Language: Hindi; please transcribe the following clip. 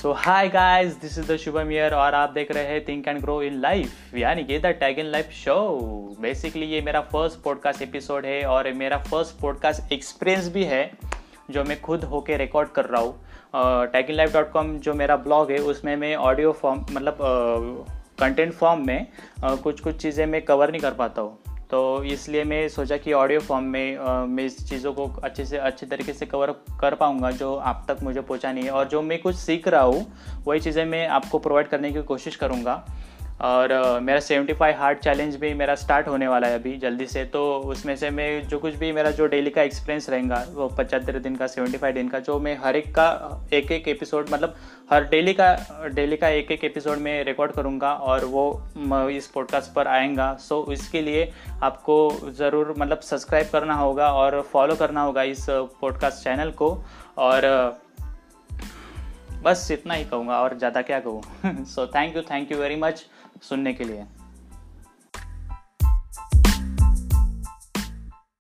So hi guys this is the Shubham Iyer और आप देख रहे हैं think and grow in life यानी कि the tag in life show basically ये मेरा फ़र्स्ट पॉडकास्ट एपिसोड है और मेरा फ़र्स्ट पॉडकास्ट एक्सपीरियंस भी है जो मैं खुद होके रिकॉर्ड कर रहा हूँ। Tag in life dot com जो मेरा ब्लॉग है उसमें मैं ऑडियो फॉर्म मतलब कंटेंट फॉर्म में uh, कुछ कुछ चीज़ें मैं कवर नहीं कर पाता हूँ। तो इसलिए मैं सोचा कि ऑडियो फॉर्म में आ, मैं इस चीज़ों को अच्छे से अच्छे तरीके से कवर कर पाऊँगा जो आप तक मुझे पहुँचानी है। और जो मैं कुछ सीख रहा हूँ वही चीज़ें मैं आपको प्रोवाइड करने की कोशिश करूँगा। और मेरा सेवेंटी फाइव हार्ट चैलेंज भी मेरा स्टार्ट होने वाला है अभी जल्दी से। तो उसमें से मैं जो कुछ भी मेरा जो डेली का एक्सपीरियंस रहेगा, वो पचहत्तर दिन का सेवेंटी फाइव दिन का, जो मैं हर एक का एक एक एपिसोड मतलब हर डेली का डेली का एक एक एपिसोड में रिकॉर्ड करूँगा और वो इस पॉडकास्ट पर आएगा। सो इसके लिए आपको ज़रूर मतलब सब्सक्राइब करना होगा और फॉलो करना होगा इस पॉडकास्ट चैनल को। और बस इतना ही कहूँगा और ज़्यादा क्या कहूँ? So thank you thank you very much सुनने के लिए।